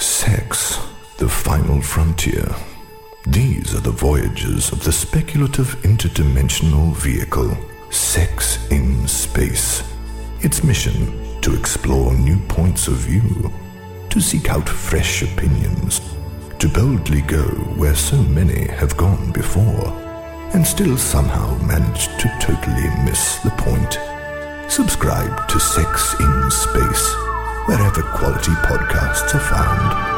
Sex, the final frontier. These are the voyages of the speculative interdimensional vehicle, Sex in Space. Its mission to explore new points of view, to seek out fresh opinions, to boldly go where so many have gone before, and still somehow manage to totally miss the point. Subscribe to Sex in wherever quality podcasts are found.